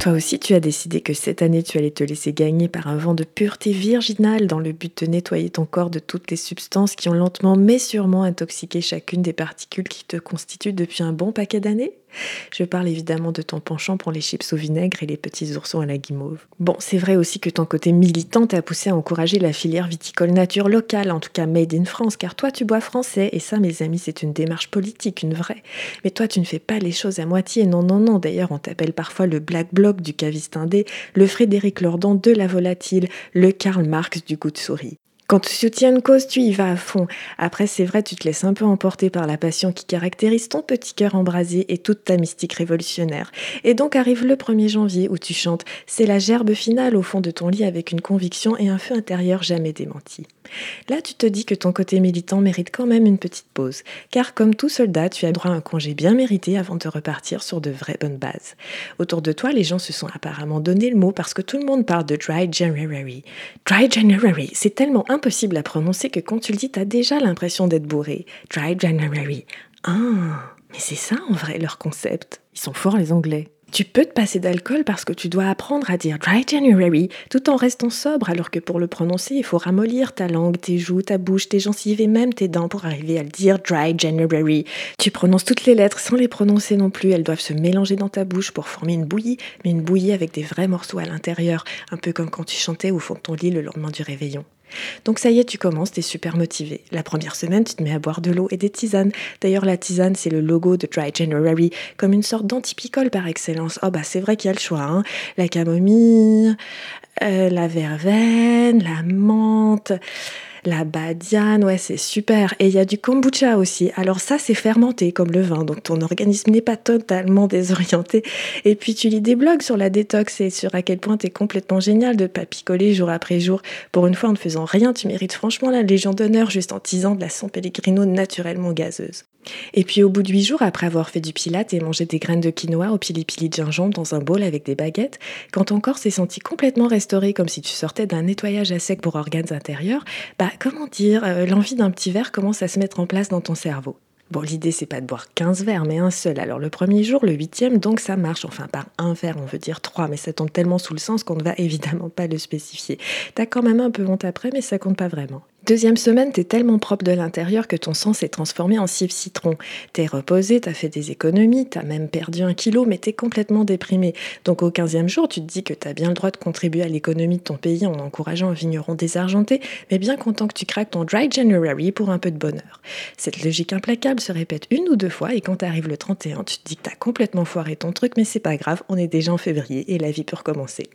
Toi aussi, tu as décidé que cette année, tu allais te laisser gagner par un vent de pureté virginale dans le but de nettoyer ton corps de toutes les substances qui ont lentement mais sûrement intoxiqué chacune des particules qui te constituent depuis un bon paquet d'années je parle évidemment de ton penchant pour les chips au vinaigre et les petits oursons à la guimauve. Bon, c'est vrai aussi que ton côté militant t'a poussé à encourager la filière viticole nature locale, en tout cas made in France, car toi tu bois français, et ça mes amis c'est une démarche politique, une vraie. Mais toi tu ne fais pas les choses à moitié, non non non, d'ailleurs on t'appelle parfois le Black Bloc du caviste indé, le Frédéric Lordon de la volatile, le Karl Marx du goût de souris. Quand tu soutiens une cause, tu y vas à fond. Après, c'est vrai, tu te laisses un peu emporter par la passion qui caractérise ton petit cœur embrasé et toute ta mystique révolutionnaire. Et donc arrive le 1er janvier où tu chantes C'est la gerbe finale au fond de ton lit avec une conviction et un feu intérieur jamais démenti. Là, tu te dis que ton côté militant mérite quand même une petite pause, car comme tout soldat, tu as droit à un congé bien mérité avant de repartir sur de vraies bonnes bases. Autour de toi, les gens se sont apparemment donné le mot parce que tout le monde parle de Dry January. Dry January, c'est tellement impossible à prononcer que quand tu le dis, t'as déjà l'impression d'être bourré. Dry January. Ah, mais c'est ça en vrai leur concept. Ils sont forts les Anglais. Tu peux te passer d'alcool parce que tu dois apprendre à dire Dry January tout en restant sobre, alors que pour le prononcer, il faut ramollir ta langue, tes joues, ta bouche, tes gencives et même tes dents pour arriver à le dire Dry January. Tu prononces toutes les lettres sans les prononcer non plus, elles doivent se mélanger dans ta bouche pour former une bouillie, mais une bouillie avec des vrais morceaux à l'intérieur, un peu comme quand tu chantais au fond de ton lit le lendemain du réveillon. Donc ça y est, tu commences, t'es super motivé. La première semaine, tu te mets à boire de l'eau et des tisanes. D'ailleurs, la tisane, c'est le logo de Dry January, comme une sorte d'antipicole par excellence. Oh bah c'est vrai qu'il y a le choix. Hein. La camomille, euh, la verveine, la menthe. La badiane, ouais, c'est super. Et il y a du kombucha aussi. Alors ça, c'est fermenté comme le vin, donc ton organisme n'est pas totalement désorienté. Et puis tu lis des blogs sur la détox et sur à quel point t'es complètement génial de pas picoler jour après jour. Pour une fois, en ne faisant rien, tu mérites franchement la Légion d'honneur juste en tisant de la San Pellegrino naturellement gazeuse. Et puis au bout de huit jours, après avoir fait du pilate et mangé des graines de quinoa au pili-pili de gingembre dans un bol avec des baguettes, quand ton corps s'est senti complètement restauré comme si tu sortais d'un nettoyage à sec pour organes intérieurs, bah comment dire, euh, l'envie d'un petit verre commence à se mettre en place dans ton cerveau. Bon, l'idée, c'est pas de boire 15 verres, mais un seul. Alors, le premier jour, le huitième, donc ça marche. Enfin, par un verre, on veut dire trois, mais ça tombe tellement sous le sens qu'on ne va évidemment pas le spécifier. T'as quand même un peu honte après, mais ça compte pas vraiment. Deuxième semaine, t'es tellement propre de l'intérieur que ton sang s'est transformé en cive citron. T'es reposé, t'as fait des économies, t'as même perdu un kilo, mais t'es complètement déprimé. Donc au quinzième jour, tu te dis que t'as bien le droit de contribuer à l'économie de ton pays en encourageant un vigneron désargenté, mais bien content que tu craques ton dry January pour un peu de bonheur. Cette logique implacable se répète une ou deux fois et quand t'arrives le 31, tu te dis que t'as complètement foiré ton truc, mais c'est pas grave, on est déjà en février et la vie peut recommencer.